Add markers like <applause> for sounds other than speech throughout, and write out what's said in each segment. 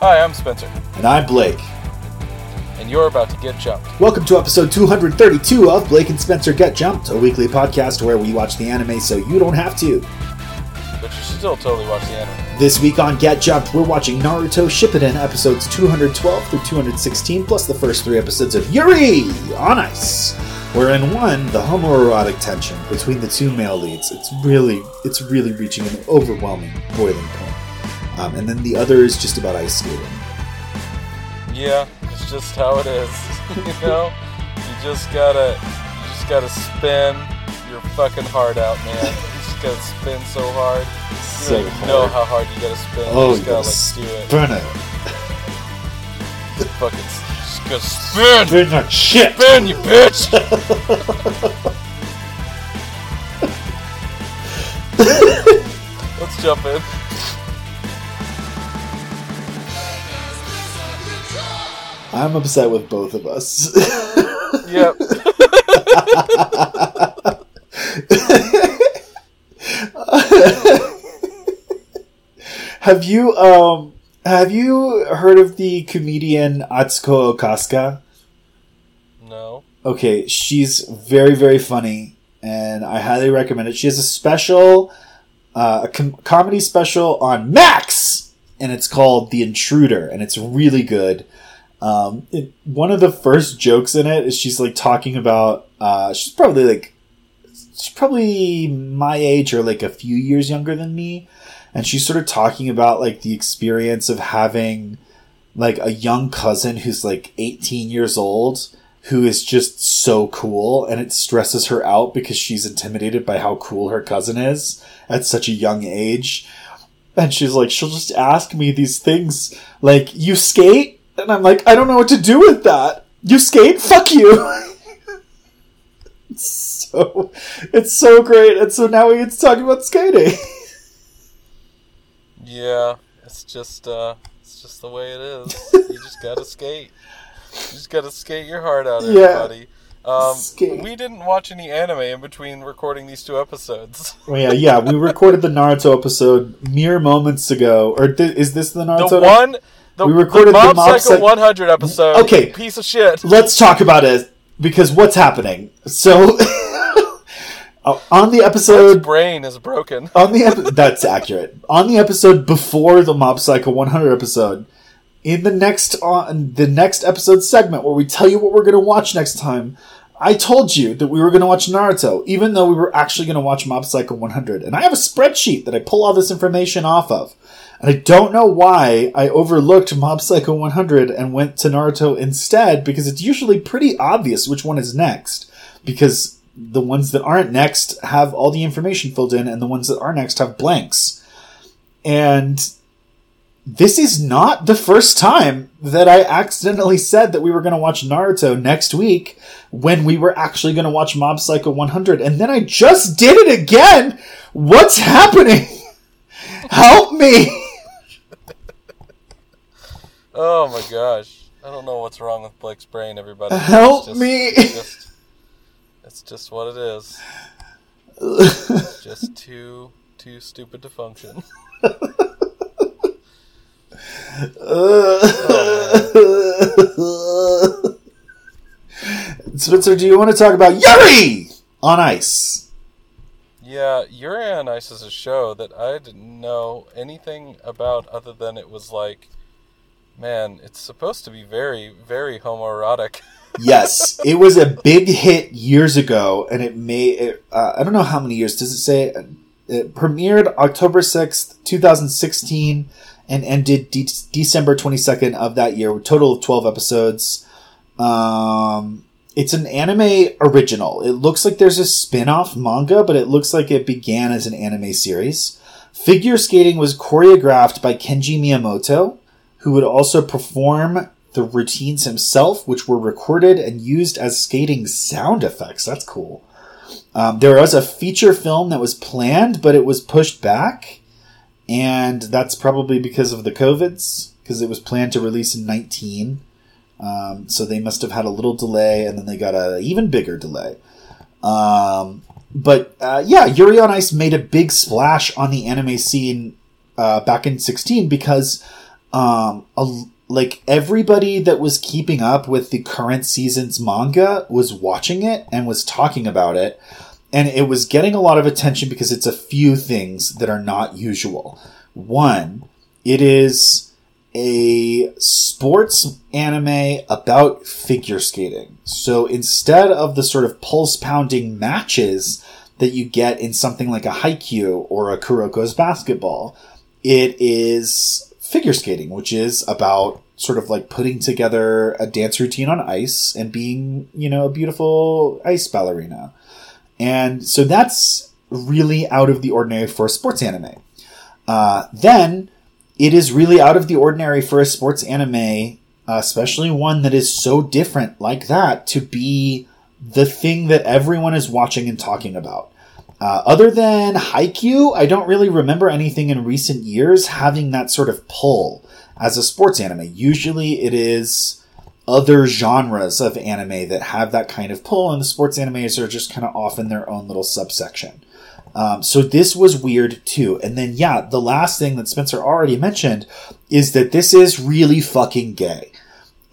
Hi, I'm Spencer, And I'm Blake. and you're about to get jumped. Welcome to episode 232 of Blake and Spencer Get Jumped, a weekly podcast where we watch the anime so you don't have to. But you should still totally watch the anime. This week on Get Jumped, we're watching Naruto Shippuden episodes 212 through 216, plus the first three episodes of Yuri on Ice. Where in one, the homoerotic tension between the two male leads, it's really, it's really reaching an overwhelming boiling point. Um, and then the other is just about ice skating. Yeah, it's just how it is. <laughs> you know, you just gotta, you just gotta spin your fucking heart out, man. You just gotta spin so hard. You So don't even know how hard you gotta spin. Oh, you just gotta like do it. Burn it. Fucking, just gotta spin, Burn that shit! spin, you bitch. <laughs> Let's jump in. I'm upset with both of us. Yep. <laughs> have you um have you heard of the comedian Atsuko Okatsuka? No. Okay, she's very very funny and I highly recommend it. She has a special uh, a com- comedy special on Max and it's called The Intruder and it's really good. Um, it, one of the first jokes in it is she's like talking about uh, she's probably like she's probably my age or like a few years younger than me. And she's sort of talking about like the experience of having like a young cousin who's like 18 years old who is just so cool. And it stresses her out because she's intimidated by how cool her cousin is at such a young age. And she's like she'll just ask me these things like you skate and i'm like i don't know what to do with that. You skate? Fuck you. It's <laughs> so it's so great. And so now we get to talk about skating. <laughs> Yeah, it's just uh it's just the way it is. you just <laughs> gotta skate. You just gotta skate your heart out, Yeah. Um, we didn't watch any anime in between recording these two episodes. well, yeah yeah. We recorded the naruto episode mere moments ago. Or th- is this the naruto The one, the, We recorded the the Mob, Mob Psycho Psych- 100 episode. Okay. piece of shit. let's talk about it because what's happening so <laughs> uh, on the His episode brain is broken. <laughs> on the epi- that's accurate on the episode before the mob psycho 100 episode in the next on the next episode segment where we tell you what we're going to watch next time i told you that we were going to watch naruto even though we were actually going to watch mob psycho 100 and i have a spreadsheet that i pull all this information off of i don't know why i overlooked mob psycho 100 and went to naruto instead because it's usually pretty obvious which one is next because the ones that aren't next have all the information filled in and the ones that are next have blanks and this is not the first time that I accidentally said that we were going to watch Naruto next week when we were actually going to watch Mob Psycho 100. And then I just did it again. What's happening? <laughs> Help me. Oh my gosh. I don't know what's wrong with Blake's brain, everybody. It's Help just- me. It's just, it's just what it is. It's <laughs> just too too stupid to function. <laughs> Oh, Spencer, do you want to talk about Yuri on Ice? Yeah, Yuri on Ice is a show that I didn't know anything about other than it was like, man, it's supposed to be very, very homoerotic. <laughs> yes, it was a big hit years ago, and it made. It, uh, I don't know how many years. Does it say? It premiered October sixth, two thousand sixteen, and ended de- December twenty second of that year. With total of twelve episodes. Um, it's an anime original. It looks like there's a spin off manga, but it looks like it began as an anime series. Figure skating was choreographed by Kenji Miyamoto, who would also perform the routines himself, which were recorded and used as skating sound effects. That's cool. Um, there was a feature film that was planned, but it was pushed back, and that's probably because of the COVIDs, because it was planned to release in 19. Um, so they must have had a little delay, and then they got a even bigger delay. Um, but uh, yeah, Yuri on Ice made a big splash on the anime scene uh, back in 16 because um, a, like everybody that was keeping up with the current season's manga was watching it and was talking about it. And it was getting a lot of attention because it's a few things that are not usual. One, it is a sports anime about figure skating. So instead of the sort of pulse pounding matches that you get in something like a Haikyuu or a Kuroko's basketball, it is figure skating, which is about sort of like putting together a dance routine on ice and being, you know, a beautiful ice ballerina. And so that's really out of the ordinary for a sports anime. Uh, then it is really out of the ordinary for a sports anime, uh, especially one that is so different like that, to be the thing that everyone is watching and talking about. Uh, other than Haikyuu, I don't really remember anything in recent years having that sort of pull as a sports anime. Usually it is other genres of anime that have that kind of pull, and the sports animes are just kind of off in their own little subsection. Um, so this was weird too. And then, yeah, the last thing that Spencer already mentioned is that this is really fucking gay.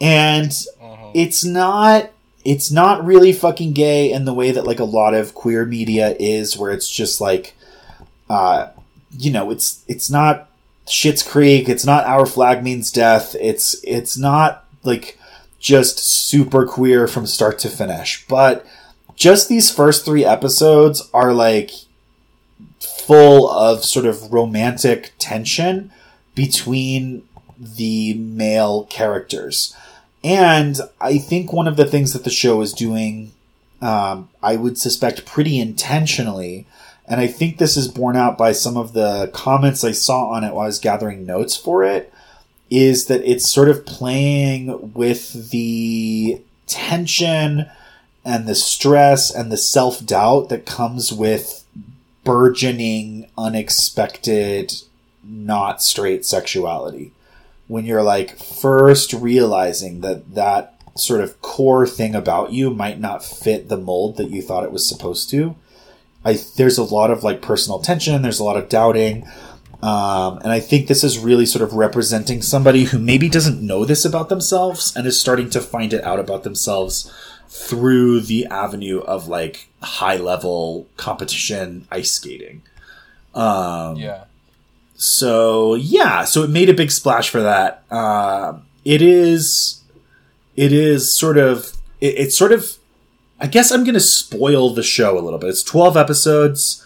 And Mhm. it's not it's not really fucking gay in the way that like a lot of queer media is where it's just like uh you know it's it's not Schitt's Creek it's not our flag means death it's it's not like just super queer from start to finish. But just these first three episodes are like full of sort of romantic tension between the male characters and I think one of the things that the show is doing, um, I would suspect pretty intentionally, and I think this is borne out by some of the comments I saw on it while I was gathering notes for it, is that it's sort of playing with the tension and the stress and the self doubt that comes with burgeoning, unexpected, not straight sexuality when you're like first realizing that that sort of core thing about you might not fit the mold that you thought it was supposed to. I there's a lot of like personal tension. There's a lot of doubting, um, and I think this is really sort of representing somebody who maybe doesn't know this about themselves and is starting to find it out about themselves through the avenue of like high level competition ice skating. Um, Yeah. So yeah, so it made a big splash for that. Uh, it is, it is sort of, it, it's sort of. I guess I'm going to spoil the show a little bit. It's 12 episodes.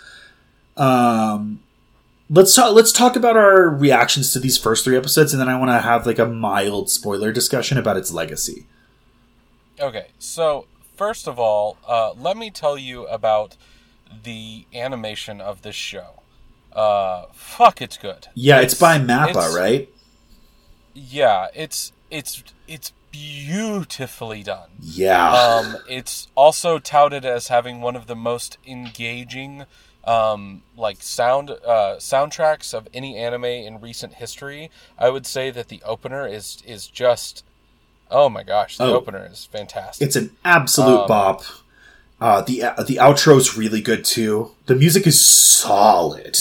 Um, let's talk. Let's talk about our reactions to these first three episodes, and then I want to have like a mild spoiler discussion about its legacy. Okay, so first of all, uh, let me tell you about the animation of this show. Uh, fuck, it's good. Yeah, it's, by Mappa, it's- right? Yeah, it's it's it's beautifully done. Yeah. Um, it's also touted as having one of the most engaging, um, like sound uh, soundtracks of any anime in recent history. I would say that the opener is is just, oh my gosh, the Oh. opener is fantastic. It's an absolute Um, bop. Uh, the the outro's really good too. The music is solid,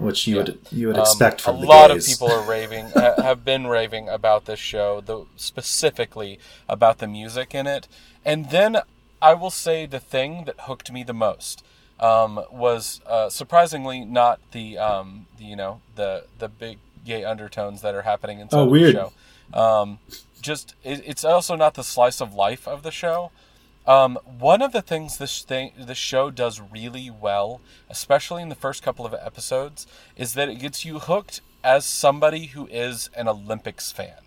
which you would you would Um, expect from a lot gays. of people are raving ha- <laughs> have been raving about this show the specifically about the music in it and then i will say the thing that hooked me the most um, was uh, surprisingly not the, um, the you know the the big gay undertones that are happening inside Oh, weird. the show um, just it, it's also not the slice of life of the show um, one of the things this thing this show does really well, especially in the first couple of episodes, is that it gets you hooked as somebody who is an Olympics fan.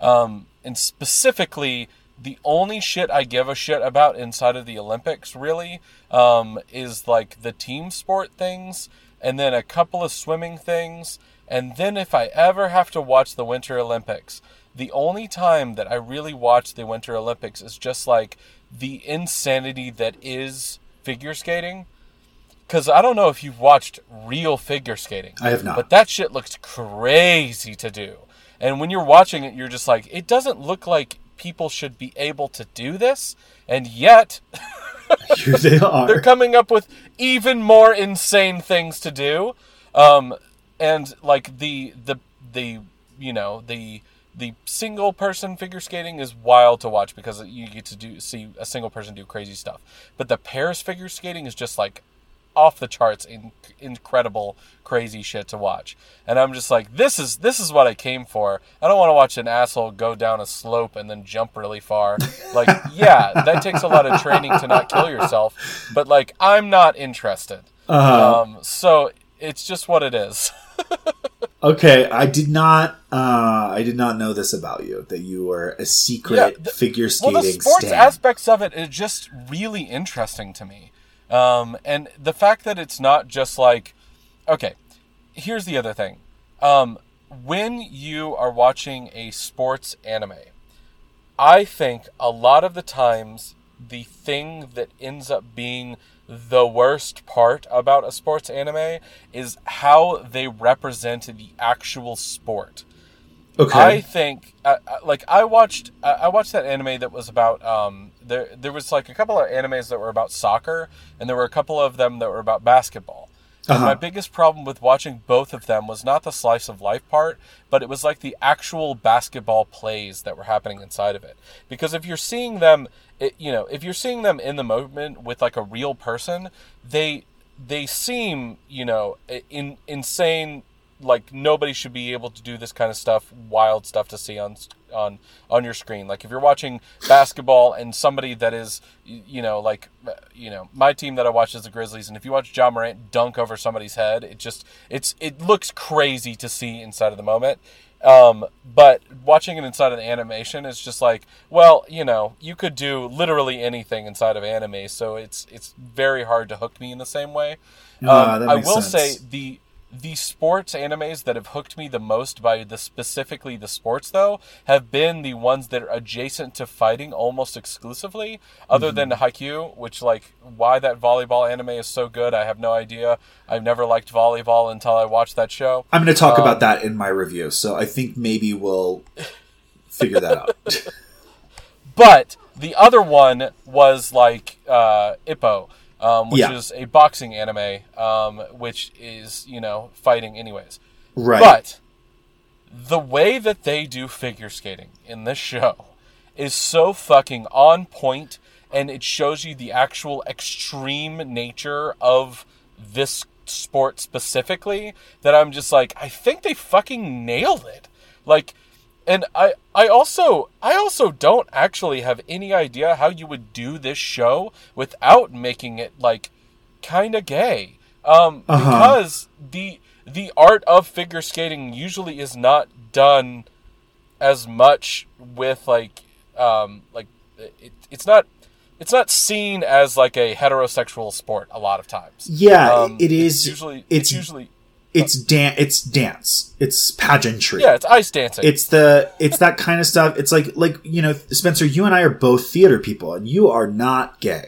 Um, and specifically, the only shit I give a shit about inside of the Olympics really um, is like the team sport things, and then a couple of swimming things, and then if I ever have to watch the Winter Olympics, the only time that I really watch the Winter Olympics is just like the insanity that is figure skating. Because I don't know if you've watched real figure skating. I have not. But that shit looks crazy to do. And when you're watching it, you're just like, it doesn't look like people should be able to do this. And yet, <laughs> Here they <laughs> are. they're coming up with even more insane things to do. Um, and like the the the you know the the single person figure skating is wild to watch because you get to do see a single person do crazy stuff. But the pairs figure skating is just like off the charts in, incredible crazy shit to watch. And I'm just like this is this is what I came for. I don't want to watch an asshole go down a slope and then jump really far. Like <laughs> yeah, that takes a lot of training to not kill yourself, but like I'm not interested. Uh-huh. Um so it's just what it is. <laughs> Okay, I did not. Uh, I did not know this about you that you were a secret Yeah, the- figure skating well, the sports stan. aspects of it is just really interesting to me. Um, and the fact that it's not just like, okay, here's the other thing. Um, when you are watching a sports anime, I think a lot of the times the thing that ends up being the worst part about a sports anime is how they represent the actual sport. okay, I think, uh, uh, like, I watched, uh, I watched that anime that was about. Um, there, there was like a couple of animes that were about soccer, and there were a couple of them that were about basketball. Uh-huh. my biggest problem with watching both of them was not the slice of life part, but it was like the actual basketball plays that were happening inside of it. Because if you're seeing them, it, you know, if you're seeing them in the moment with like a real person, they they seem, you know, in insane like nobody should be able to do this kind of stuff, wild stuff to see on on on your screen. Like if you're watching basketball and somebody that is, you know, like uh, you know, my team that I watch is the Grizzlies, and if you watch Ja Morant dunk over somebody's head, it just it's it looks crazy to see inside of the moment. Um, but watching it inside of the animation is just like, well, you know, you could do literally anything inside of anime, so it's it's very hard to hook me in the same way. That Um, I will sense. say the the sports animes that have hooked me the most by the specifically the sports though have been the ones that are adjacent to fighting almost exclusively other than Mm-hmm. Haikyuu which like why that volleyball anime is so good I have no idea I've never liked volleyball until I watched that show I'm going to talk um, about that in my review. So I think maybe we'll figure that out. <laughs> but the other one was like uh, Ippo um, which Yeah. is a boxing anime um, which is you know fighting anyways right. But the way that they do figure skating in this show is so fucking on point and it shows you the actual extreme nature of this sport specifically that I'm just like I think they fucking nailed it. Like and I I also I also don't actually have any idea how you would do this show without making it like kind of gay. Um Uh-huh. because the the art of figure skating usually is not done as much with like um like it, it's not it's not seen as like a heterosexual sport a lot of times. yeah, Um, it it's usually it's it's usually it's dan- It's dance. It's pageantry. yeah, it's ice dancing. it's the it's that kind of stuff it's like like you know spencer you and i are both theater people and you are not gay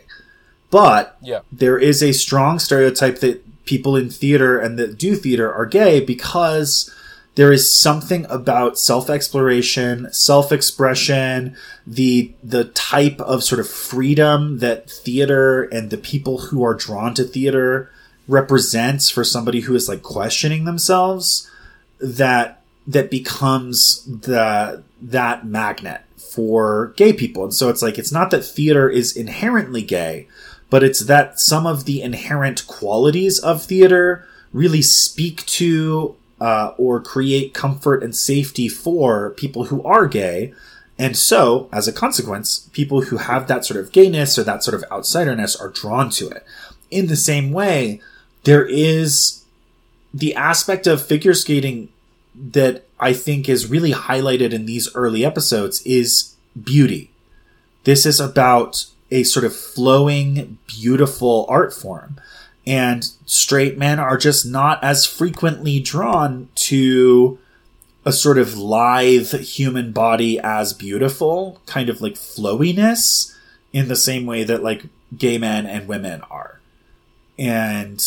but yeah. there is a strong stereotype that people in theater and that do theater are gay because there is something about self-exploration self-expression the the type of sort of freedom that theater and the people who are drawn to theater represents for somebody who is like questioning themselves that that becomes the that magnet for gay people. And so it's like it's not that theater is inherently gay but it's that some of the inherent qualities of theater really speak to uh, or create comfort and safety for people who are gay. And so as a consequence people who have that sort of gayness or that sort of outsiderness are drawn to it. In the same way there is the aspect of figure skating that I think is really highlighted in these early episodes is beauty. This is about a sort of flowing, beautiful art form. And straight men are just not as frequently drawn to a sort of lithe human body as beautiful, kind of like flowiness, in the same way that like gay men and women are. And,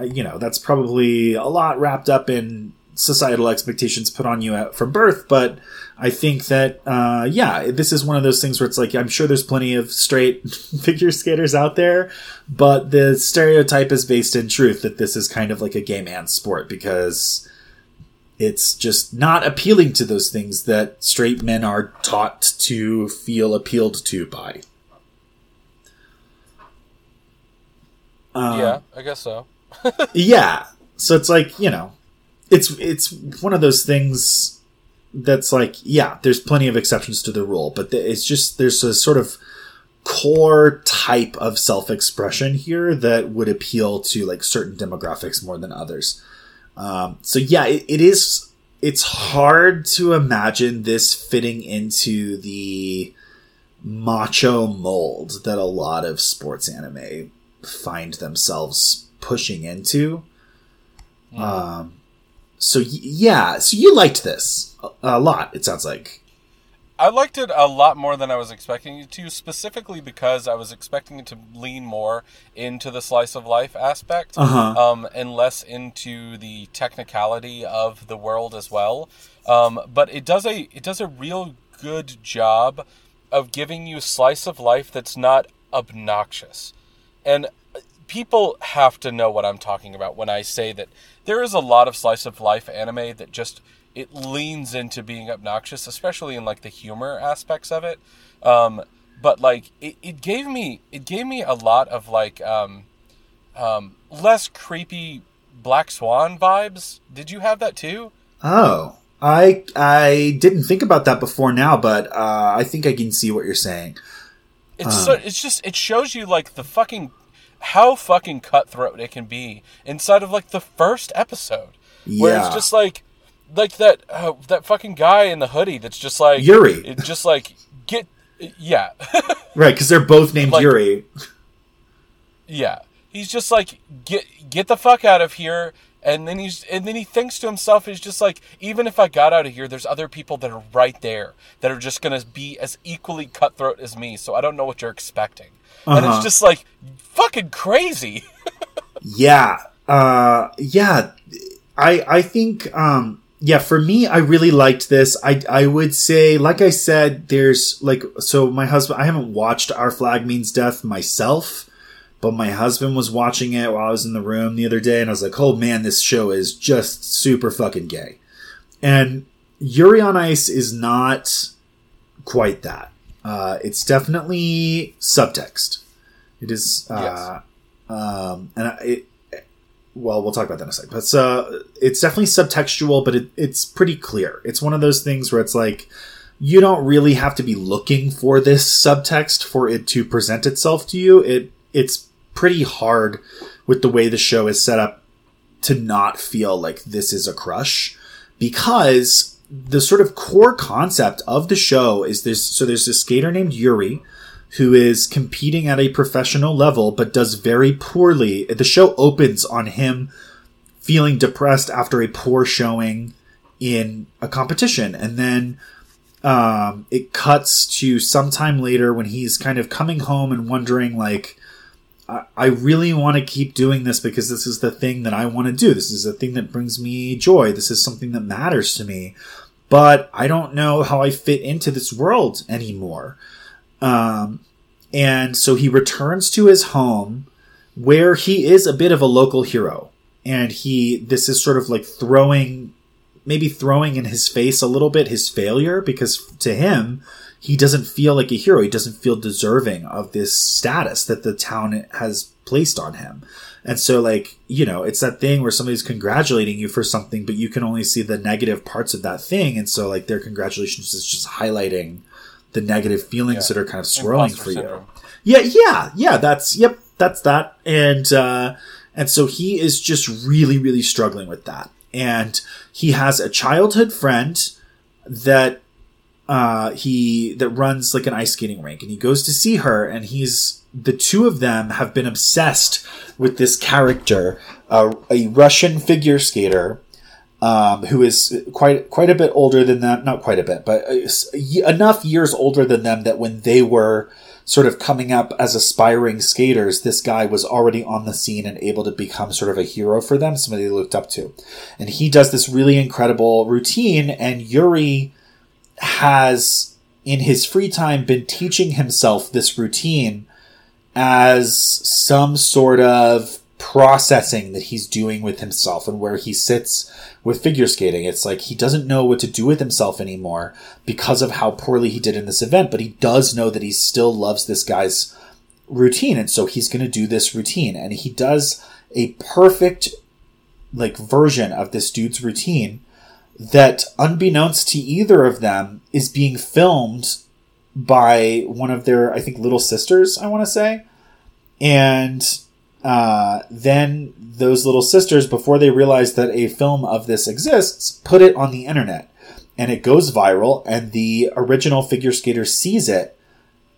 you know, that's probably a lot wrapped up in societal expectations put on you at, from birth, but I think that, uh, yeah, this is one of those things where it's like, I'm sure there's plenty of straight <laughs> figure skaters out there, but the stereotype is based in truth that this is kind of like a gay man sport because it's just not appealing to those things that straight men are taught to feel appealed to by. Um, yeah, I guess so. <laughs> yeah. So it's like, you know, it's it's one of those things that's like, yeah, there's plenty of exceptions to the rule, but it's just there's a sort of core type of self-expression here that would appeal to like certain demographics more than others. Um, so yeah, it, it is. It's hard to imagine this fitting into the macho mold that a lot of sports anime find themselves pushing into. Um, so y- yeah, so you liked this a, a lot. It sounds like. I liked it a lot more than I was expecting it to, specifically because I was expecting it to lean more into the slice of life aspect uh-huh. um, and less into the technicality of the world as well. Um, but it does a it does a real good job of giving you slice of life that's not obnoxious. And people have to know what I'm talking about when I say that there is a lot of slice of life anime that just it leans into being obnoxious, especially in like the humor aspects of it. Um, but like it, it gave me it gave me a lot of like um, um, less creepy Black Swan vibes. Did you have that too? Oh, I I didn't think about that before now, but uh, I think I can see what you're saying. It's so, it's just it shows you like the fucking how fucking cutthroat it can be inside of like the first episode, yeah. where it's just like like that uh, that fucking guy in the hoodie that's just like Yuri. It just like get yeah. <laughs> right, because they're both named like, Yuri. Yeah, he's just like get get the fuck out of here. And then he's and then he thinks to himself, he's just like, even if I got out of here, there's other people that are right there that are just gonna be as equally cutthroat as me. So I don't know what you're expecting. Uh-huh. And it's just like fucking crazy. <laughs> yeah. Uh yeah. I I think um yeah, for me, I really liked this. I I would say, like I said, there's like so my husband. I haven't watched Our Flag Means Death myself, but my husband was watching it while I was in the room the other day, and I was like, oh man, this show is just super fucking gay. And Yuri on Ice is not quite that. Uh, it's definitely subtext. It is, uh, yes. um, and it. Well, we'll talk about that in a second. But uh, it's definitely subtextual, but it, it's pretty clear. It's one of those things where it's like you don't really have to be looking for this subtext for it to present itself to you. It it's pretty hard with the way the show is set up to not feel like this is a crush because the sort of core concept of the show is this so there's this skater named Yuri who is competing at a professional level but does very poorly. The show opens on him feeling depressed after a poor showing in a competition and then um, it cuts to sometime later when he's kind of coming home and wondering like I really want to keep doing this because this is the thing that I want to do. This is the thing that brings me joy. This is something that matters to me. But I don't know how I fit into this world anymore. Um, and so he returns to his home where he is a bit of a local hero. And he, this is sort of like throwing, maybe throwing in his face a little bit his failure because to him, he doesn't feel like a hero. He doesn't feel deserving of this status that the town has placed on him. And so, like, you know, it's that thing where somebody's congratulating you for something, but you can only see the negative parts of that thing. And so, like, their congratulations is just highlighting the negative feelings yeah. that are kind of swirling for syndrome. you. Yeah, yeah, yeah. That's, yep, that's that. And, uh, and so he is just really, really struggling with that. And he has a childhood friend that uh, he that runs like an ice skating rink, and he goes to see her, and he's the two of them have been obsessed with this character, uh, a Russian figure skater. Um, who is quite quite a bit older than them? Not quite a bit, but uh, enough years older than them that when they were sort of coming up as aspiring skaters, this guy was already on the scene and able to become sort of a hero for them, somebody they looked up to. And he does this really incredible routine, and Yuri has in his free time been teaching himself this routine as some sort of processing that he's doing with himself and where he sits with figure skating. It's like he doesn't know what to do with himself anymore because of how poorly he did in this event, but he does know that he still loves this guy's routine. And so he's going to do this routine and he does a perfect like version of this dude's routine that unbeknownst to either of them is being filmed by one of their, I think, little sisters, I want to say. And uh, then those little sisters, before they realize that a film of this exists, put it on the internet. And it goes viral, and the original figure skater sees it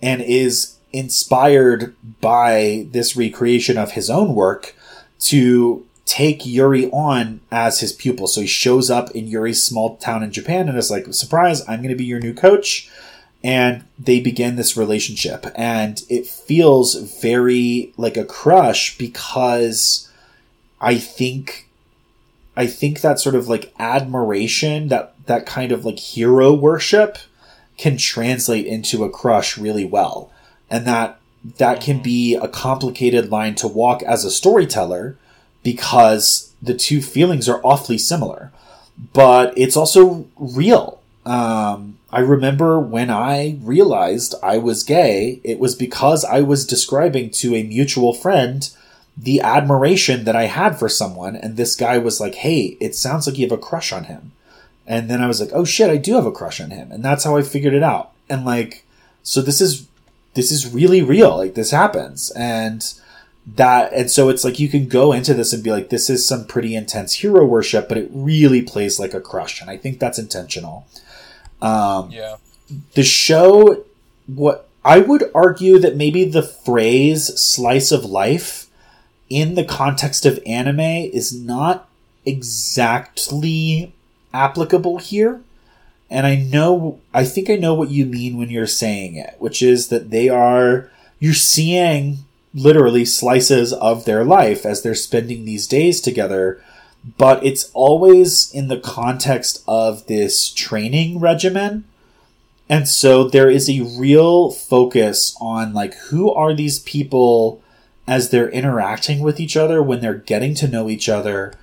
and is inspired by this recreation of his own work to take Yuri on as his pupil. So he shows up in Yuri's small town in Japan and is like, surprise, I'm going to be your new coach. And they begin this relationship. And it feels very like a crush because i think i think that sort of like admiration that that kind of like hero worship can translate into a crush really well. And that that can mm-hmm. be a complicated line to walk as a storyteller because the two feelings are awfully similar but it's also real um, I remember when I realized I was gay, it was because I was describing to a mutual friend the admiration that I had for someone, and this guy was like, Hey, it sounds like you have a crush on him. And then I was like, Oh shit, I do have a crush on him. And that's how I figured it out. And like, so this is, this is really real. Like this happens. And that, and so it's like you can go into this and be like, this is some pretty intense hero worship, but it really plays like a crush. And I think that's intentional. Um, Yeah. the show, what I would argue that maybe the phrase slice of life in the context of anime is not exactly applicable here. And I know, I think I know what you mean when you're saying it, which is that they are, you're seeing literally slices of their life as they're spending these days together but it's always in the context of this training regimen. And so there is a real focus on like who are these people as they're interacting with each other when they're getting to know each other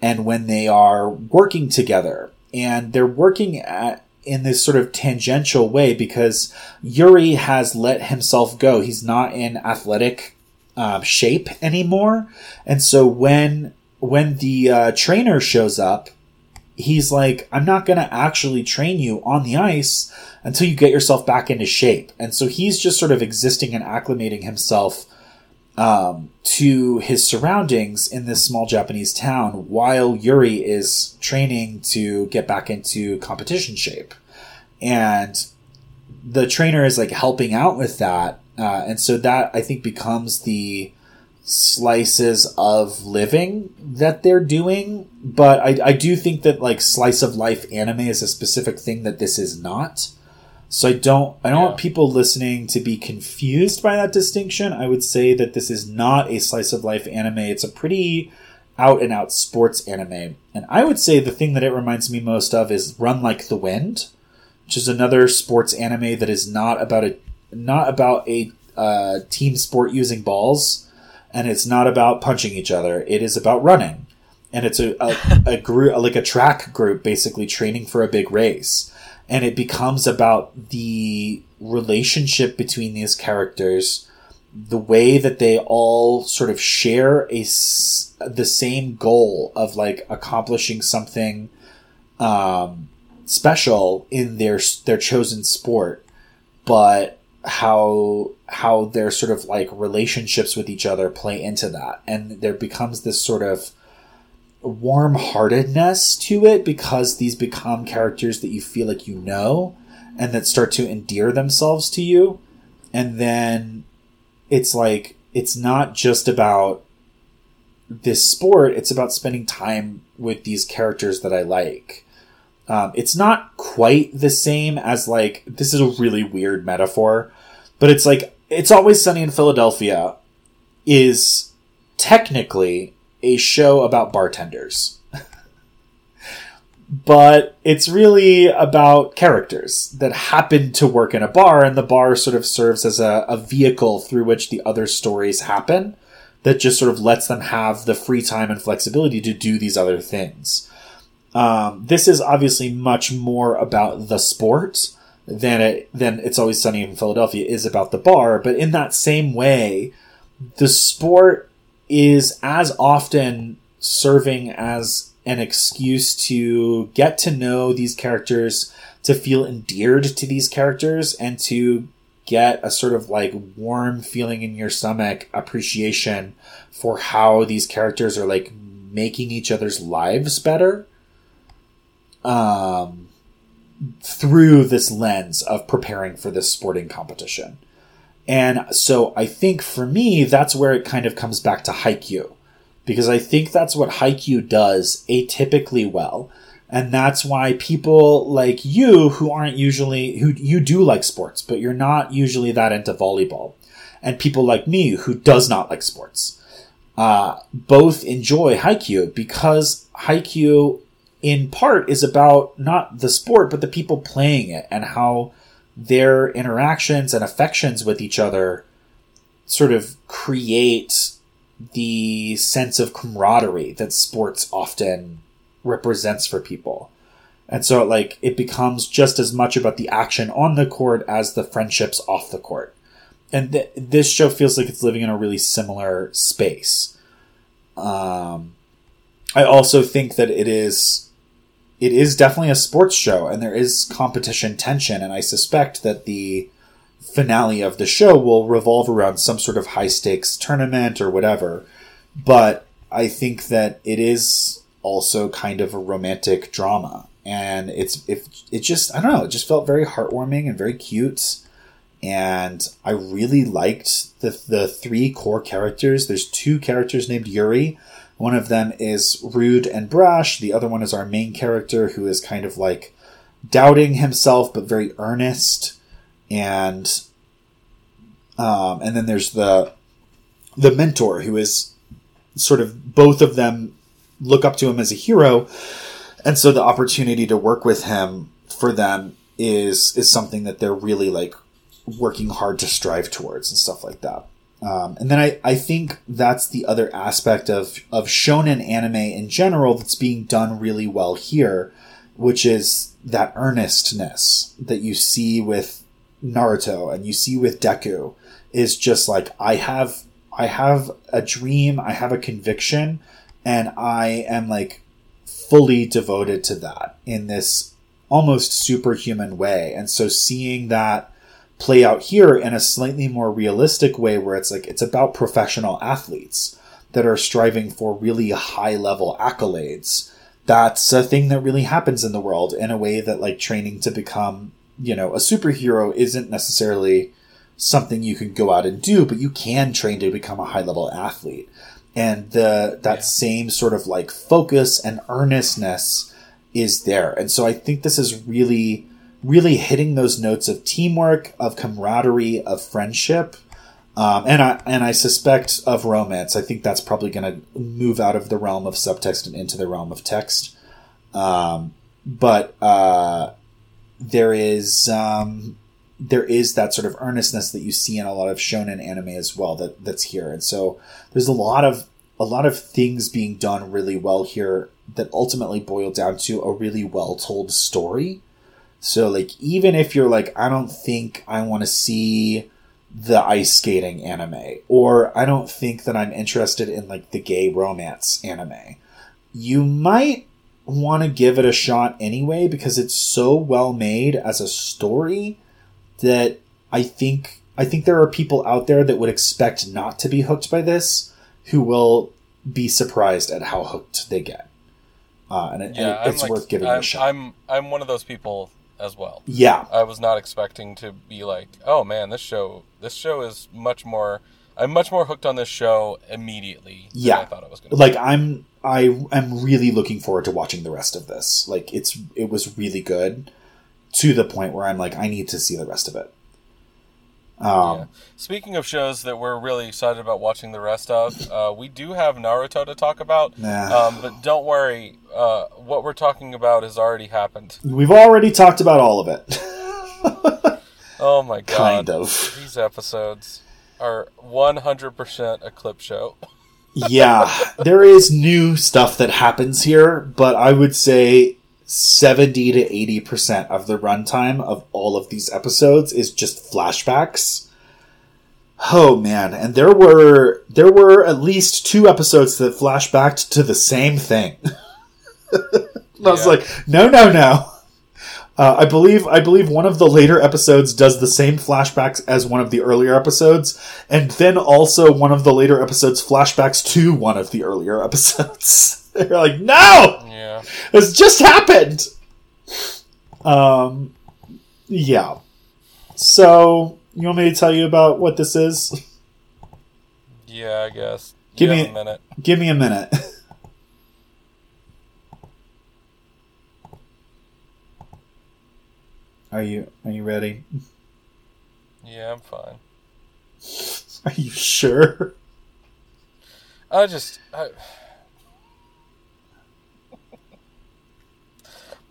and when they are working together. And they're working at in this sort of tangential way because Yuri has let himself go. He's not in athletic uh, shape anymore. And so when when the uh, trainer shows up, he's like, I'm not going to actually train you on the ice until you get yourself back into shape. And so he's just sort of existing and acclimating himself um, to his surroundings in this small Japanese town while Yuri is training to get back into competition shape. And the trainer is like helping out with that. Uh, and so that I think becomes the slices of living that they're doing, but I, I do think that like slice of life anime is a specific thing that this is not. So I don't I don't Yeah. want people listening to be confused by that distinction. I would say that this is not a slice of life anime. It's a pretty out and out sports anime. And I would say the thing that it reminds me most of is Run Like the Wind, which is another sports anime that is not about a not about a uh, team sport using balls and it's not about punching each other. It is about running, and it's a a, <laughs> a group like a track group basically training for a big race, and it becomes about the relationship between these characters, the way that they all sort of share a s- the same goal of like accomplishing something um, special in their their chosen sport, but how how their sort of like relationships with each other play into that. And there becomes this sort of warm-heartedness to it because these become characters that you feel like you know and that start to endear themselves to you. And then it's like it's not just about this sport it's about spending time with these characters that i like um, it's not quite the same as like this is a really weird metaphor, but it's like it's always sunny in Philadelphia is technically a show about bartenders. <laughs> but it's really about characters that happen to work in a bar, and the bar sort of serves as a, a vehicle through which the other stories happen. that just sort of lets them have the free time and flexibility to do these other things. Um, this is obviously much more about the sport than it than it's always sunny in Philadelphia is about the bar. But in that same way, the sport is as often serving as an excuse to get to know these characters, to feel endeared to these characters, and to get a sort of like warm feeling in your stomach appreciation for how these characters are like making each other's lives better um, through this lens of preparing for this sporting competition. And so I think for me, that's where it kind of comes back to Haikyuu. Because I think that's what Haikyuu does atypically well. And that's why people like you who aren't usually, who you do like sports, but you're not usually that into volleyball. And people like me who does not like sports, uh, both enjoy Haikyuu because Haikyuu in part is about not the sport, but the people playing it and how their interactions and affections with each other sort of create the sense of camaraderie that sports often represents for people. And so like it becomes just as much about the action on the court as the friendships off the court. And th- this show feels like it's living in a really similar space. Um, I also think that it is it is definitely a sports show and there is competition tension and i suspect that the finale of the show will revolve around some sort of high stakes tournament or whatever. But i think that it is also kind of a romantic drama and it's if it just i don't know it just felt very heartwarming and very cute. And i really liked the the three core characters. There's two characters named yuri one of them is rude and brash. The other one is our main character who is kind of like doubting himself but very earnest. And um, and then there's the the mentor who is sort of both of them look up to him as a hero. And so the opportunity to work with him for them is is something that they're really like working hard to strive towards and stuff like that. Um, and then I, I think that's the other aspect of, of shonen anime in general that's being done really well here, which is that earnestness that you see with Naruto and you see with Deku is just like, I have, I have a dream, I have a conviction, and I am like fully devoted to that in this almost superhuman way. And so seeing that play out here in a slightly more realistic way where it's like it's about professional athletes that are striving for really high level accolades. That's a thing that really happens in the world in a way that like training to become you know a superhero isn't necessarily something you can go out and do but you can train to become a high level athlete. And the that yeah. same sort of like focus and earnestness is there. And so i think this is really really hitting those notes of teamwork, of camaraderie, of friendship, um, and I and I suspect of romance. I think that's probably going to move out of the realm of subtext and into the realm of text. Um, but uh, there is um, there is that sort of earnestness that you see in a lot of shonen anime as well. That that's here, and so there's a lot of a lot of things being done really well here that ultimately boil down to a really well told story so like even if you're like I don't think I want to see the ice skating anime or I don't think that I'm interested in like the gay romance anime, you might want to give it a shot anyway because it's so well made as a story that I think I think there are people out there that would expect not to be hooked by this who will be surprised at how hooked they get. Uh, and, it, yeah, and it's like, worth giving I'm, a shot. I'm I'm one of those people as well. Yeah, I was not expecting to be like, oh man, this show this show is much more. I'm much more hooked on this show immediately. Yeah, I thought it was going. Like I'm, I am really looking forward to watching the rest of this. Like it's, it was really good to the point where I'm like, I need to see the rest of it. Um, yeah. Speaking of shows that we're really excited about watching the rest of, uh, we do have Naruto to talk about. Nah. Um, but don't worry, uh, what we're talking about has already happened. We've already talked about all of it. <laughs> oh my god! Kind of. These episodes are 100% a clip show. <laughs> yeah, there is new stuff that happens here, but I would say 70 to 80% of the runtime of all of these episodes is just flashbacks. Oh man, and there were there were at least two episodes that flashbacked to the same thing. <laughs> I was like, no, no, no. Uh, I believe I believe one of the later episodes does the same flashbacks as one of the earlier episodes, and then also one of the later episodes flashbacks to one of the earlier episodes. <laughs> <laughs> They're like, no, Yeah. this just happened. Um, yeah. So you want me to tell you about what this is? Yeah, I guess. Give You me- a minute. Give me a minute. <laughs> Are you are you ready? Yeah, I'm fine. <laughs> Are you sure? I just. I...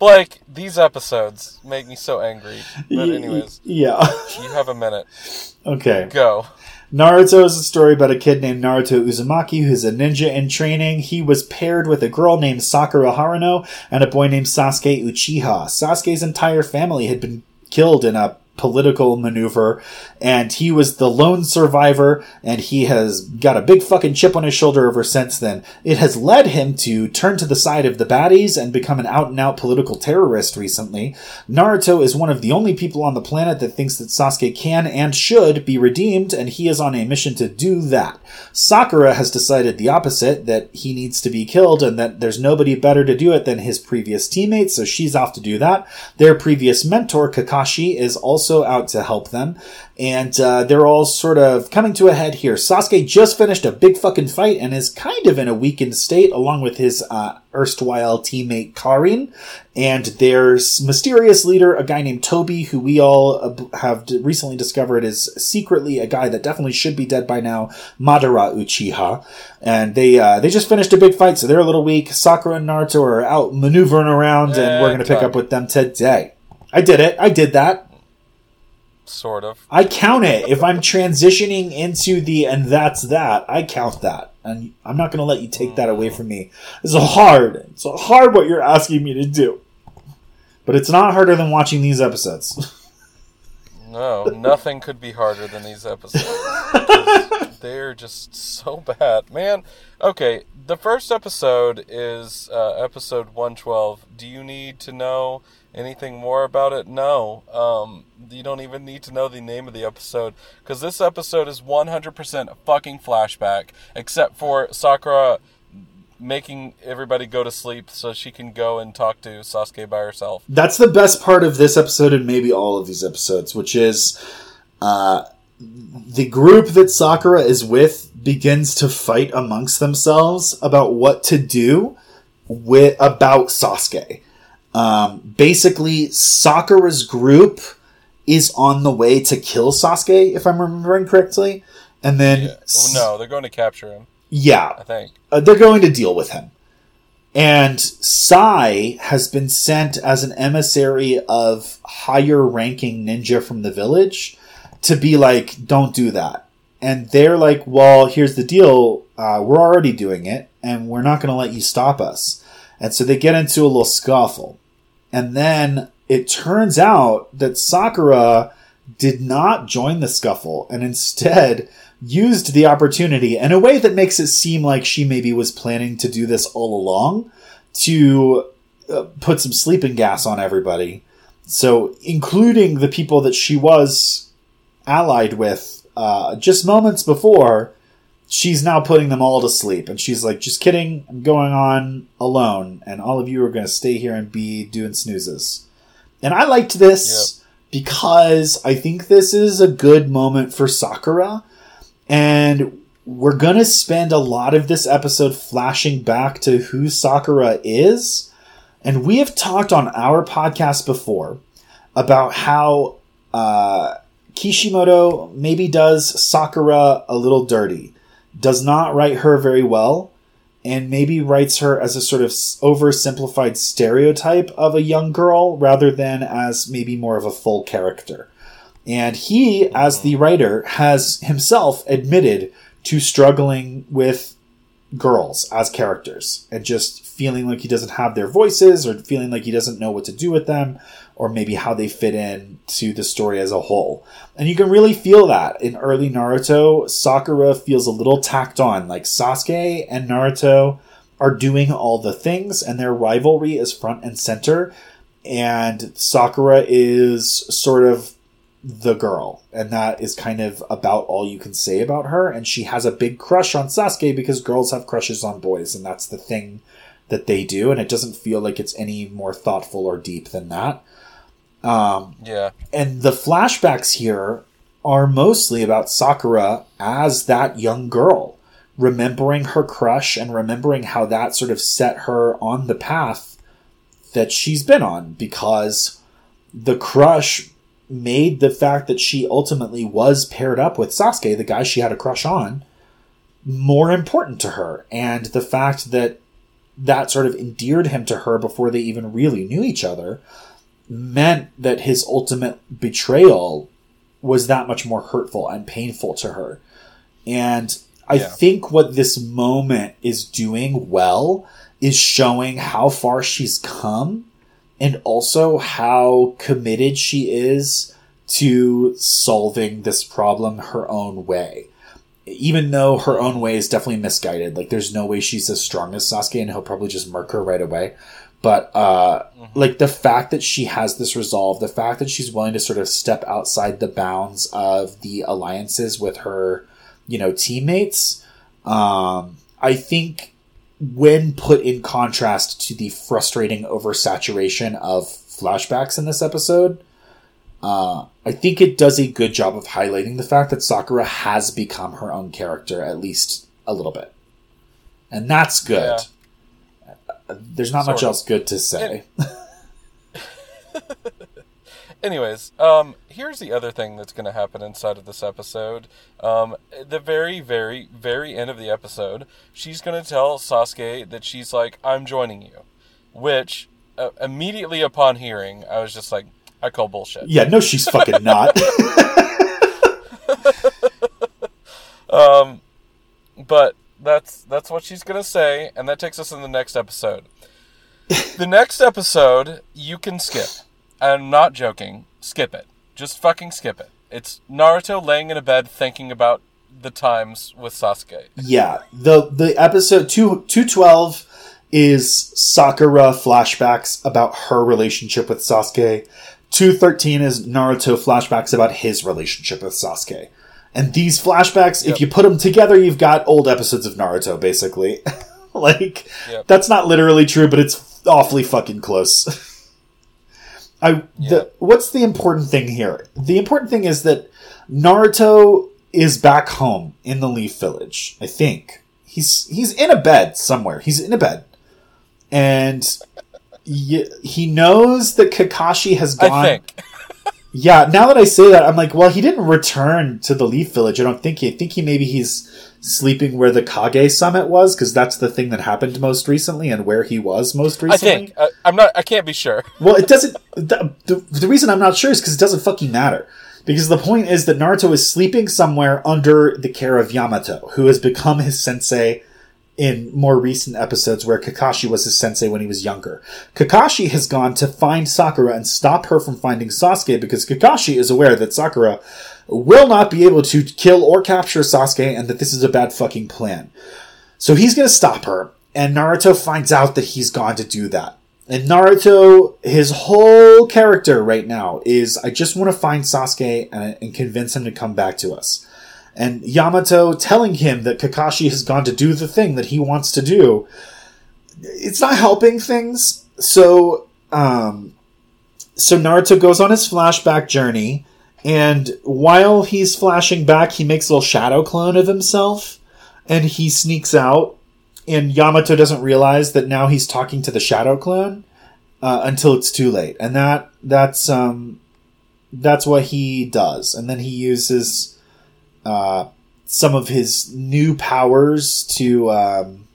Blake, these episodes make me so angry. But, anyways, yeah. you have a minute. okay. Go. Naruto is a story about a kid named Naruto Uzumaki who's a ninja in training. He was paired with a girl named Sakura Haruno and a boy named Sasuke Uchiha. Sasuke's entire family had been killed in a political maneuver and he was the lone survivor and he has got a big fucking chip on his shoulder ever since then. It has led him to turn to the side of the baddies and become an out and out political terrorist recently. Naruto is one of the only people on the planet that thinks that Sasuke can and should be redeemed and he is on a mission to do that. Sakura has decided the opposite, that he needs to be killed and that there's nobody better to do it than his previous teammates, so she's off to do that. Their previous mentor, Kakashi, is also out to help them, and uh, they're all sort of coming to a head here. Sasuke just finished a big fucking fight and is kind of in a weakened state, along with his uh, erstwhile teammate Karin, and there's mysterious leader, a guy named Toby, who we all uh, have recently discovered is secretly a guy that definitely should be dead by now, Madara Uchiha. And they uh, they just finished a big fight, so they're a little weak. Sakura and Naruto are out maneuvering around, and we're going to pick up with them today. I did it. I did that. Sort of. I count it. If I'm transitioning into the and that's that, I count that. And I'm not going to let you take that away from me. It's hard. It's hard what you're asking me to do. But it's not harder than watching these episodes. No, nothing could be harder than these episodes. <laughs> They're just so bad. Man, okay, the first episode is uh, episode 112. Do you need to know anything more about it? No. Um, you don't even need to know the name of the episode because this episode is 100% a fucking flashback, except for Sakura making everybody go to sleep so she can go and talk to Sasuke by herself. That's the best part of this episode and maybe all of these episodes, which is uh, the group that Sakura is with begins to fight amongst themselves about what to do with about Sasuke. Um, basically, Sakura's group is on the way to kill Sasuke, if I'm remembering correctly, and then Yeah. Oh, no, they're going to capture him, yeah, I think. uh, they're going to deal with him. And Sai has been sent as an emissary of higher ranking ninja from the village to be like, don't do that. And they're like, well, here's the deal. Uh, we're already doing it, and we're not going to let you stop us. And so they get into a little scuffle. And then it turns out that Sakura did not join the scuffle and instead used the opportunity in a way that makes it seem like she maybe was planning to do this all along to uh, put some sleeping gas on everybody. So, including the people that she was allied with uh, just moments before, she's now putting them all to sleep. And she's like, just kidding, I'm going on alone, and all of you are going to stay here and be doing snoozes. And I liked this because I think this is a good moment for Sakura. And we're going to spend a lot of this episode flashing back to who Sakura is. And we have talked on our podcast before about how uh, Kishimoto maybe does Sakura a little dirty, does not write her very well, and maybe writes her as a sort of oversimplified stereotype of a young girl rather than as maybe more of a full character. And he, as the writer, has himself admitted to struggling with girls as characters and just feeling like he doesn't have their voices or feeling like he doesn't know what to do with them or maybe how they fit in to the story as a whole. And you can really feel that in early Naruto. Sakura feels a little tacked on. Like Sasuke and Naruto are doing all the things and their rivalry is front and center. And Sakura is sort of the girl, and that is kind of about all you can say about her. And she has a big crush on Sasuke because girls have crushes on boys, and that's the thing that they do. And it doesn't feel like it's any more thoughtful or deep than that. Um, Yeah. and the flashbacks here are mostly about Sakura as that young girl, remembering her crush and remembering how that sort of set her on the path that she's been on because the crush made the fact that she ultimately was paired up with Sasuke, the guy she had a crush on, more important to her. And the fact that that sort of endeared him to her before they even really knew each other meant that his ultimate betrayal was that much more hurtful and painful to her. And I Yeah. think what this moment is doing well is showing how far she's come and also how committed she is to solving this problem her own way. Even though her own way is definitely misguided, like there's no way she's as strong as Sasuke and he'll probably just murk her right away. But uh like the fact that she has this resolve, the fact that she's willing to sort of step outside the bounds of the alliances with her, you know, teammates, um, I think when put in contrast to the frustrating oversaturation of flashbacks in this episode, uh, I think it does a good job of highlighting the fact that Sakura has become her own character, at least a little bit. And that's good. Uh, There's not much of. else good to say. <laughs> <laughs> Anyways, um, here's the other thing that's going to happen inside of this episode. Um, the very, very, very end of the episode, she's going to tell Sasuke that she's like, "I'm joining you," which uh, immediately upon hearing, I was just like, "I call bullshit." Yeah, no, she's fucking <laughs> not. Um, but that's that's what she's gonna say, and that takes us in the next episode. the next episode you can skip. I'm not joking. Skip it. Just fucking skip it. It's Naruto laying in a bed thinking about the times with Sasuke. yeah, the the episode two two twelve is Sakura flashbacks about her relationship with Sasuke. Two thirteen is Naruto flashbacks about his relationship with Sasuke. And these flashbacks, Yep. if you put them together, you've got old episodes of Naruto, basically. <laughs> like Yep. that's not literally true, but it's awfully fucking close. <laughs> I Yeah. the what's the important thing here? The important thing is that Naruto is back home in the Leaf Village. I think he's he's in a bed somewhere. He's in a bed, and y- he knows that Kakashi has gone. <laughs> Yeah, now that I say that, I'm like, well, he didn't return to the Leaf Village. I don't think he. I think he maybe he's sleeping where the Kage Summit was because that's the thing that happened most recently and where he was most recently. I think. I, uh, I'm not. I can't be sure. <laughs> Well, it doesn't. The, the, the reason I'm not sure is because it doesn't fucking matter. Because the point is that Naruto is sleeping somewhere under the care of Yamato, who has become his sensei in more recent episodes where Kakashi was his sensei when he was younger. Kakashi has gone to find Sakura and stop her from finding Sasuke because Kakashi is aware that Sakura will not be able to kill or capture Sasuke and that this is a bad fucking plan. So he's going to stop her, and Naruto finds out that he's gone to do that. And Naruto, his whole character right now is I just want to find Sasuke and, and convince him to come back to us. And Yamato telling him that Kakashi has gone to do the thing that he wants to do, it's not helping things. So, um, so Naruto goes on his flashback journey, and while he's flashing back, he makes a little shadow clone of himself, and he sneaks out and Yamato doesn't realize that now he's talking to the shadow clone uh, until it's too late, and that that's um that's what he does, and then he uses uh, some of his new powers to um,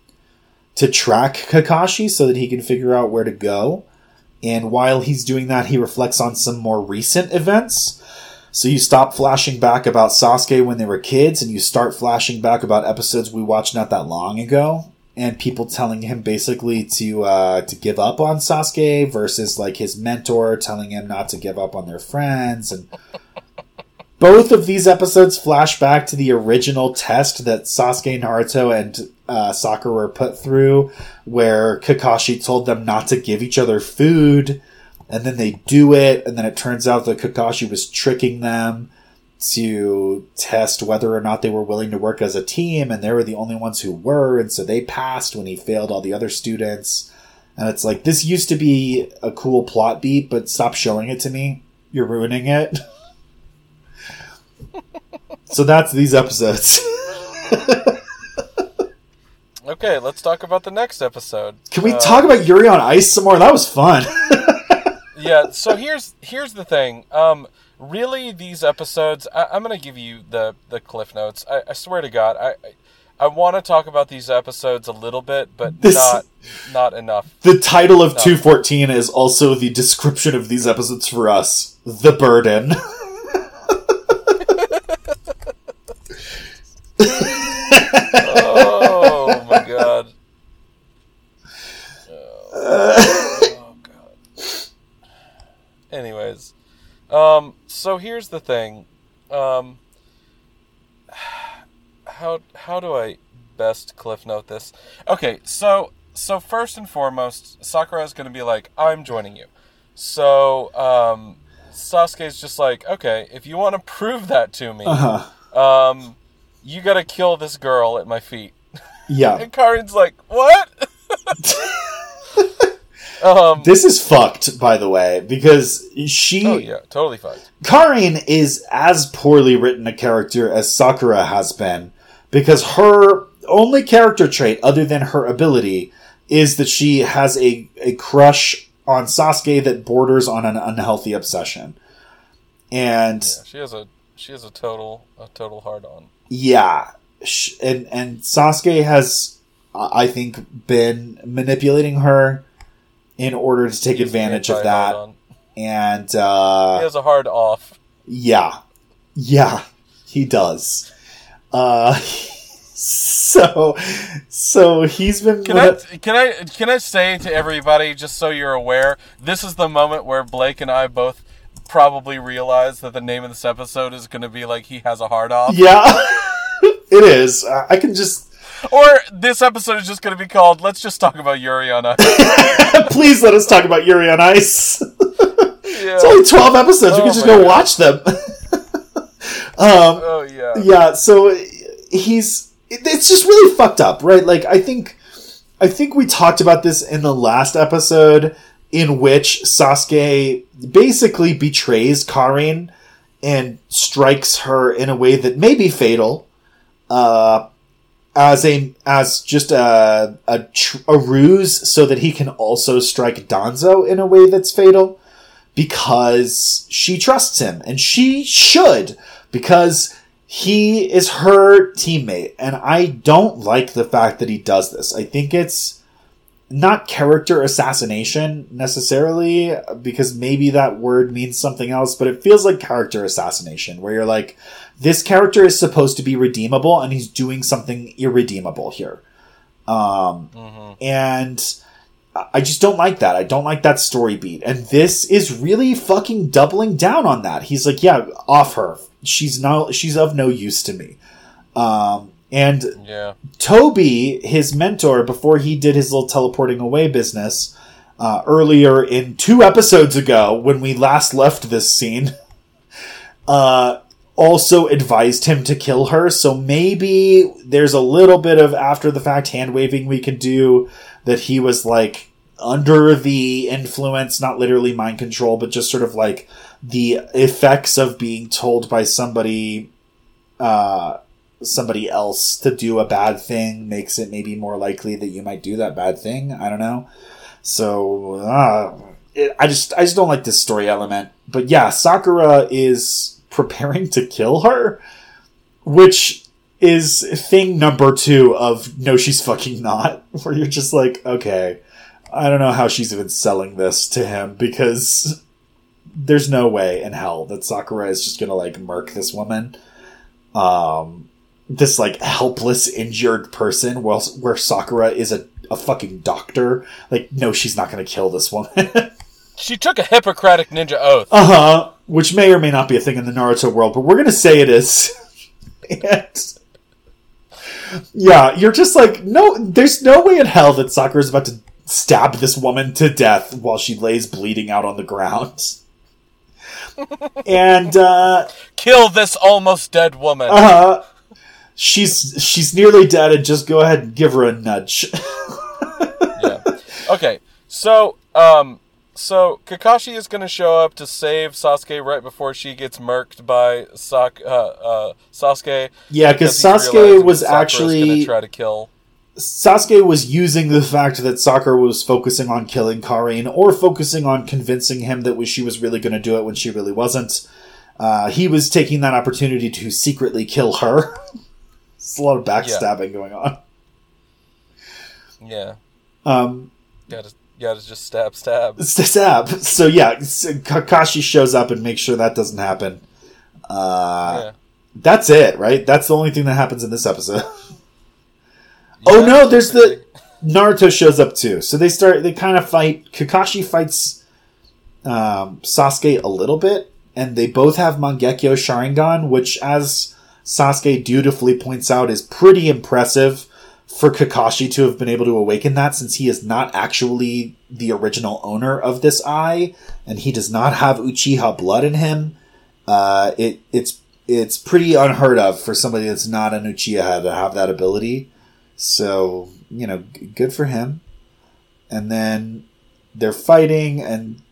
to track Kakashi so that he can figure out where to go. And while he's doing that, he reflects on some more recent events. So you stop flashing back about Sasuke when they were kids and you start flashing back about episodes we watched not that long ago and people telling him basically to uh, to give up on Sasuke versus like his mentor telling him not to give up on their friends and both of these episodes flash back to the original test that Sasuke, Naruto, and uh, Sakura were put through, where Kakashi told them not to give each other food, and then they do it, and then it turns out that Kakashi was tricking them to test whether or not they were willing to work as a team, and they were the only ones who were, and so they passed when he failed all the other students. And it's like, this used to be a cool plot beat, but stop showing it to me. You're ruining it. <laughs> so that's these episodes. <laughs> Okay, let's talk about the next episode. Can we Uh, talk about Yuri on Ice some more? That was fun. <laughs> yeah so here's here's the thing um really these episodes I, i'm gonna give you the the cliff notes i, I swear to god i i, I want to talk about these episodes a little bit but This- not not enough the title of 214 is also the description of these episodes for us The Burden. <laughs> oh my god. Oh <laughs> god anyways um so here's the thing. Um how how do i best cliff note this? Okay so so first and foremost sakura is going to be like i'm joining you. So um sasuke's just like okay if you want to prove that to me Uh-huh. um you gotta kill this girl at my feet Yeah. <laughs> and Karin's like, "What?" <laughs> um. This is fucked, by the way, because she Oh yeah, totally fucked. Karin is as poorly written a character as Sakura has been, because her only character trait, other than her ability, is that she has a, a crush on Sasuke that borders on an unhealthy obsession. And Yeah, she has a she has a total a total hard on. Yeah, and and Sasuke has, I think, been manipulating her in order to take advantage of that, and uh, He has a hard off. Yeah. Yeah, he does. Uh <laughs> so so he's been Can I can I can I say to everybody just so you're aware, this is the moment where Blake and I both probably realize that the name of this episode is going to be like he has a hard off, Yeah. <laughs> it is. I I can just or this episode is just going to be called "Let's just talk about Yuri on Ice." <laughs> please let us talk about Yuri on Ice. yeah. It's only 12 episodes. we Oh can just go God. watch them. <laughs> um Oh yeah. yeah so he's it's just really fucked up right like i think i think we talked about this in the last episode in which sasuke basically betrays karin and strikes her in a way that may be fatal uh as a as just a a, tr- a ruse so that he can also strike Danzo in a way that's fatal because she trusts him and she should because he is her teammate and I don't like the fact that he does this. I think it's not character assassination necessarily because maybe that word means something else, but it feels like character assassination where you're like this character is supposed to be redeemable and he's doing something irredeemable here. Um hmm and I just don't like that. I don't like that story beat. And this is really fucking doubling down on that. He's like, yeah, off her. She's not, she's of no use to me. Um and Yeah. Toby, his mentor, before he did his little teleporting away business, uh, earlier in two episodes ago, when we last left this scene, <laughs> uh, also advised him to kill her. So maybe there's a little bit of after the fact hand waving we can do that he was like under the influence, not literally mind control, but just sort of like the effects of being told by somebody, uh, somebody else to do a bad thing makes it maybe more likely that you might do that bad thing. I don't know. So uh, it, I just I just don't like this story element. But yeah, Sakura is <laughs> preparing to kill her, which is thing number two of no, she's fucking not. <laughs> Where you're just like, okay, I don't know how she's even selling this to him because <laughs> there's no way in hell that Sakura is just gonna like murk this woman. Um, this like helpless, injured person, while where Sakura is a, a fucking doctor. Like, no, she's not gonna kill this woman. <laughs> She took a Hippocratic ninja oath. uh huh. Which may or may not be a thing in the Naruto world, but we're gonna say it is. <laughs> and yeah, you're just like, no, there's no way in hell that Sakura's about to stab this woman to death while she lays bleeding out on the ground. <laughs> and uh, Kill this almost dead woman. uh, she's she's nearly dead, and just go ahead and give her a nudge. <laughs> yeah. Okay. So, um, so Kakashi is going to show up to save Sasuke right before she gets murked by Sak- uh, uh, Sasuke. yeah, because Sasuke was actually try to kill. Sasuke was using the fact that Sakura was focusing on killing Karin or focusing on convincing him that she was really going to do it when she really wasn't. Uh, he was taking that opportunity to secretly kill her. <laughs> There's a lot of backstabbing going on. Yeah. Um, Gotta, gotta just stab, stab. stab. So yeah, Kakashi shows up and makes sure that doesn't happen. Uh, yeah. That's it, right? That's the only thing that happens in this episode. <laughs> Oh no, there's the. Naruto shows up too. So they start they kind of fight. Kakashi fights um, Sasuke a little bit, and they both have Mangekyo Sharingan, which, as Sasuke dutifully points out, is pretty impressive for Kakashi to have been able to awaken that, since he is not actually the original owner of this eye, and he does not have Uchiha blood in him. Uh, it it's it's pretty unheard of for somebody that's not an Uchiha to have that ability. So, you know, g- good for him. And then they're fighting, and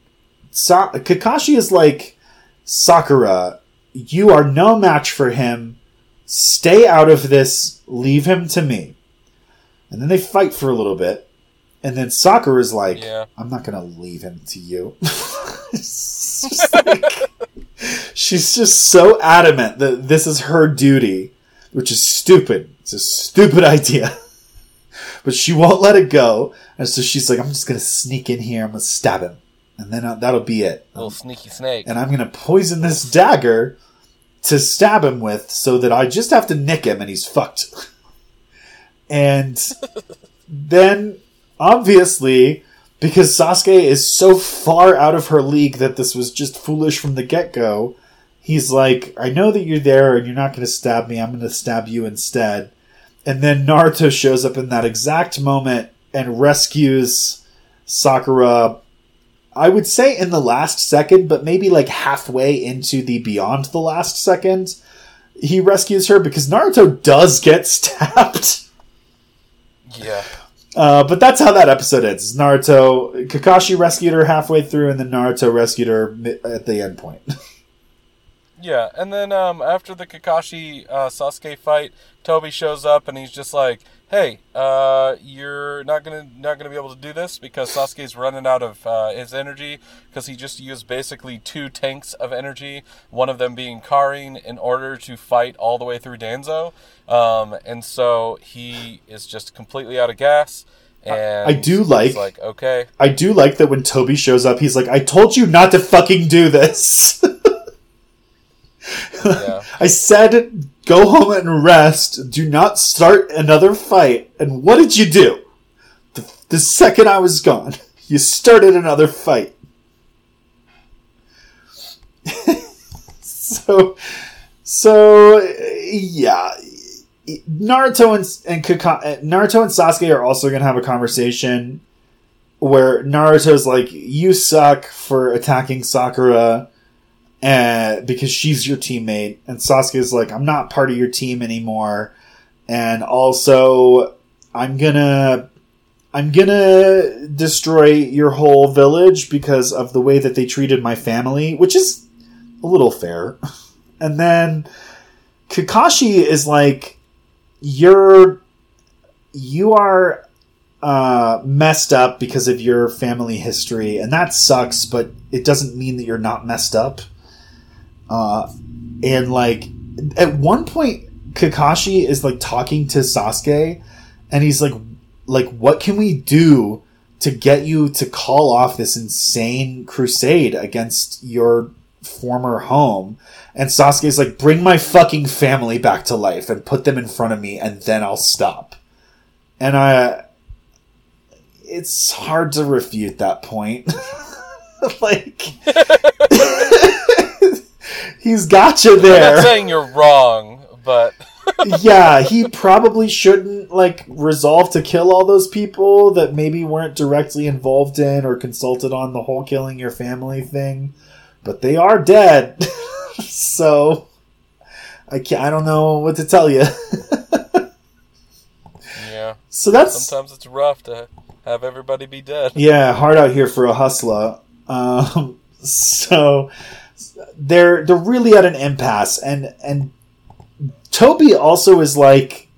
Sa- Kakashi is like, Sakura, you are no match for him. Stay out of this. Leave him to me. And then they fight for a little bit. And then Sakura is like, Yeah. I'm not going to leave him to you. <laughs> Just like- she's just so adamant that this is her duty, which is stupid. It's a stupid idea. But she won't let it go. And so she's like, I'm just going to sneak in here. I'm going to stab him. And then uh, that'll be it. Little sneaky snake. And I'm going to poison this dagger to stab him with so that I just have to nick him and he's fucked. And then, obviously, because Sasuke is so far out of her league that this was just foolish from the get go, he's like, I know that you're there and you're not going to stab me. I'm going to stab you instead. And then Naruto shows up in that exact moment and rescues Sakura. I would say in the last second, but maybe like halfway into the beyond the last second, he rescues her because Naruto does get <laughs> stabbed. yeah. Uh, but that's how that episode ends. Naruto, Kakashi rescued her halfway through, and then Naruto rescued her at the end point. <laughs> Yeah, and then um, after the Kakashi uh, Sasuke fight, Toby shows up and he's just like, "Hey, uh, you're not gonna not gonna be able to do this because Sasuke's running out of uh, his energy because he just used basically two tanks of energy, one of them being Karin, in order to fight all the way through Danzo, um, and so he is just completely out of gas." And I do like- like, okay, I do like that when Toby shows up, he's like, "I told you not to fucking do this." <laughs> <laughs> I said, "Go home and rest. Do not start another fight." And what did you do? The, the second I was gone, <laughs> you started another fight. <laughs> so, so yeah, Naruto and, and Kaka, Naruto and Sasuke are also going to have a conversation where Naruto's like, "You suck for attacking Sakura." Because she's your teammate, and Sasuke's like, I'm not part of your team anymore, and also I'm gonna I'm gonna destroy your whole village because of the way that they treated my family, which is a little fair. <laughs> And then Kakashi is like, you're you are uh, messed up because of your family history, and that sucks. But it doesn't mean that you're not messed up. Uh, and like at one point, Kakashi is like talking to Sasuke, and he's like, like, what can we do to get you to call off this insane crusade against your former home. And Sasuke's like, bring my fucking family back to life and put them in front of me, and then I'll stop. And I, it's hard to refute that point. <laughs> like, <laughs> he's got you there. I'm not saying you're wrong, but <laughs> yeah, he <laughs> probably shouldn't like resolve to kill all those people that maybe weren't directly involved in or consulted on the whole killing your family thing, but they are dead. <laughs> so I can't, I don't know what to tell you. yeah, so that's sometimes it's rough to have everybody be dead. yeah, hard out here for a hustler. Um, so they're they're really at an impasse, and and Toby also is like.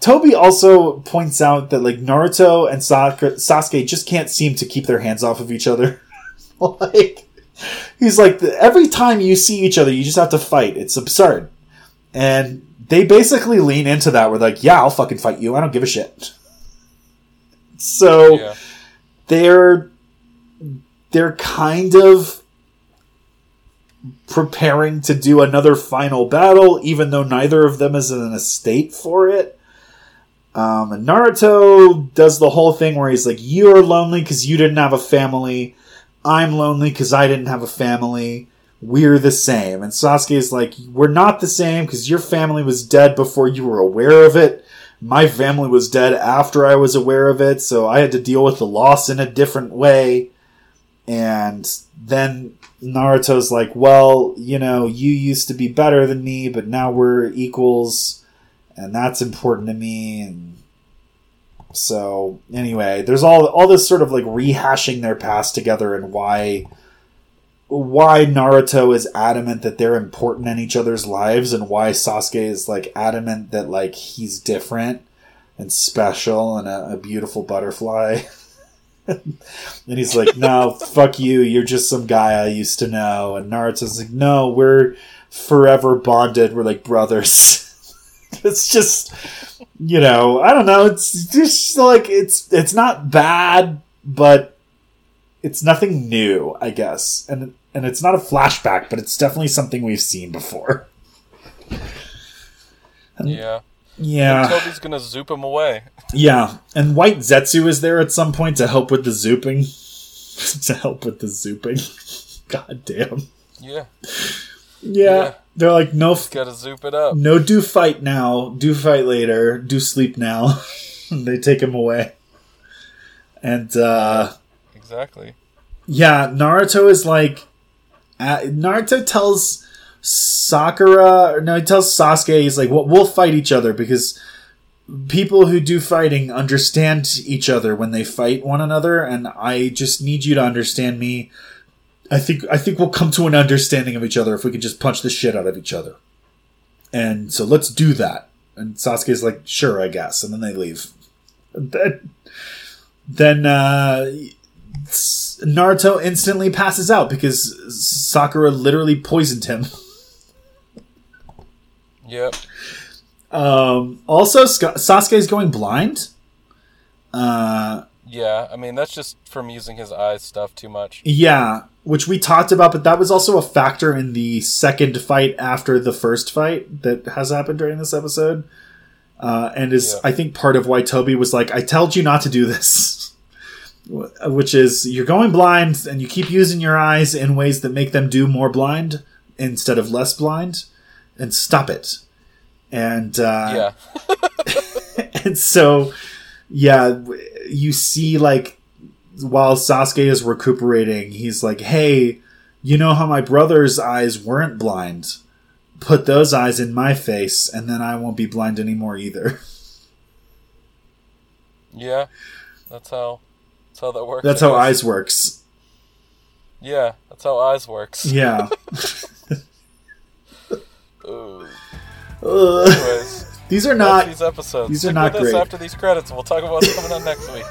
Toby also points out that like Naruto and Sasuke, just can't seem to keep their hands off of each other. <laughs> like he's like every time you see each other, you just have to fight. It's absurd, and they basically lean into that. We're like, yeah, I'll fucking fight you. I don't give a shit. <laughs> So Yeah, they're they're kind of preparing to do another final battle, even though neither of them is in a state for it. Um, and Naruto does the whole thing where he's like, "You're lonely because you didn't have a family. I'm lonely because I didn't have a family. We're the same." And Sasuke is like, "We're not the same because your family was dead before you were aware of it." my family was dead after I was aware of it, so I had to deal with the loss in a different way. And then Naruto's like, well, you know, you used to be better than me, but now we're equals, and that's important to me. And so, anyway, there's all all this sort of like rehashing their past together and why why Naruto is adamant that they're important in each other's lives and why Sasuke is like adamant that like he's different and special and a, a beautiful butterfly. <laughs> <laughs> and he's like, "No, fuck you. You're just some guy I used to know." And Naruto's like, "No, we're forever bonded. We're like brothers." <laughs> it's just, you know, I don't know. It's just like it's it's not bad, but it's nothing new, I guess. And and it's not a flashback, but it's definitely something we've seen before. <laughs> yeah. Yeah. Toby's gonna zoop him away. <laughs> Yeah, and White Zetsu is there at some point to help with the zooping. <laughs> to help with the zooping. <laughs> God damn. Yeah, Yeah. Yeah. They're like, no, f- gotta zoop it up. no, do fight now, do fight later, do sleep now. They take him away. And, uh, Exactly. yeah, Naruto is like, uh, Naruto tells Sakura, no, he tells Sasuke, he's like, well, we'll fight each other because people who do fighting understand each other when they fight one another, and I just need you to understand me. I think I think we'll come to an understanding of each other if we can just punch the shit out of each other. And so let's do that. And Sasuke's like, sure, I guess. And then they leave. Then, then uh, Naruto instantly passes out because Sakura literally poisoned him. <laughs> Yep. Um, also, Sasuke is going blind. Uh, Yeah. I mean, that's just from using his eyes stuff too much. yeah, which we talked about, but that was also a factor in the second fight after the first fight that has happened during this episode. Uh, and is, Yeah. I think, part of why Toby was like, I told you not to do this. <laughs> Which is, you're going blind and you keep using your eyes in ways that make them do more blind instead of less blind, and stop it. And, uh, Yeah. <laughs> and so yeah you see like while sasuke is recuperating he's like hey you know how my brother's eyes weren't blind put those eyes in my face and then i won't be blind anymore either <laughs> Yeah. That's how. That's how that works. that's how eyes works Yeah. That's how eyes works. yeah <laughs> Ooh. Ugh. Anyways, these are not these episodes. these are Stick not with us great. After these credits, we'll talk about what's coming on next week.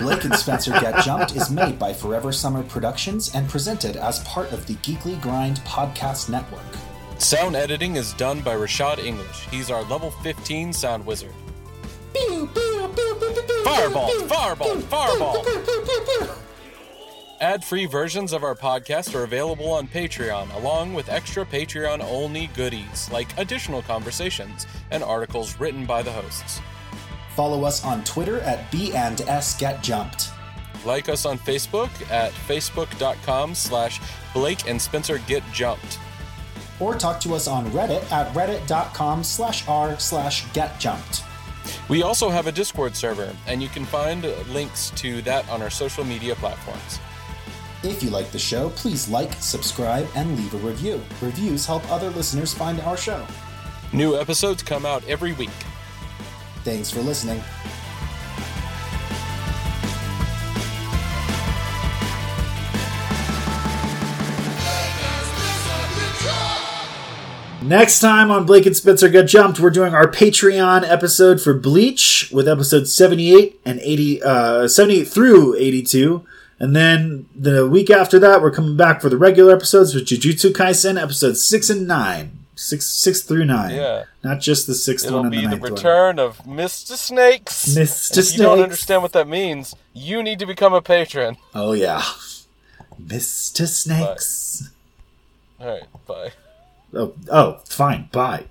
Blake and Spencer Get Jumped is made by Forever Summer Productions and presented as part of the Geekly Grind podcast network. Sound editing is done by Rashad English. He's our level 15 sound wizard. Fireball, fireball, fireball. Ad-free versions of our podcast are available on Patreon, along with extra Patreon-only goodies like additional conversations and articles written by the hosts. Follow us on Twitter at B and S Get Jumped. Like us on Facebook at facebook.com slash Blake and Spencer Get Jumped. Or talk to us on Reddit at reddit.com slash r slash get jumped. We also have a Discord server, and you can find links to that on our social media platforms. If you like the show, please like, subscribe, and leave a review. Reviews help other listeners find our show. New episodes come out every week. Thanks for listening. Next time on Blake and Spencer Get Jumped, we're doing our Patreon episode for Bleach with episodes 78 and 80, uh, 78 through 82. And then the week after that, we're coming back for the regular episodes with Jujutsu Kaisen episodes 6 and 9. 6, six through 9. Yeah. Not just the sixth It'll one and be the the ninth one. return of Mr. Snakes. Mr. And if you don't understand what that means, you need to become a patron. Oh, yeah. Mr. Snakes. All right, bye. Oh, oh, fine. Bye.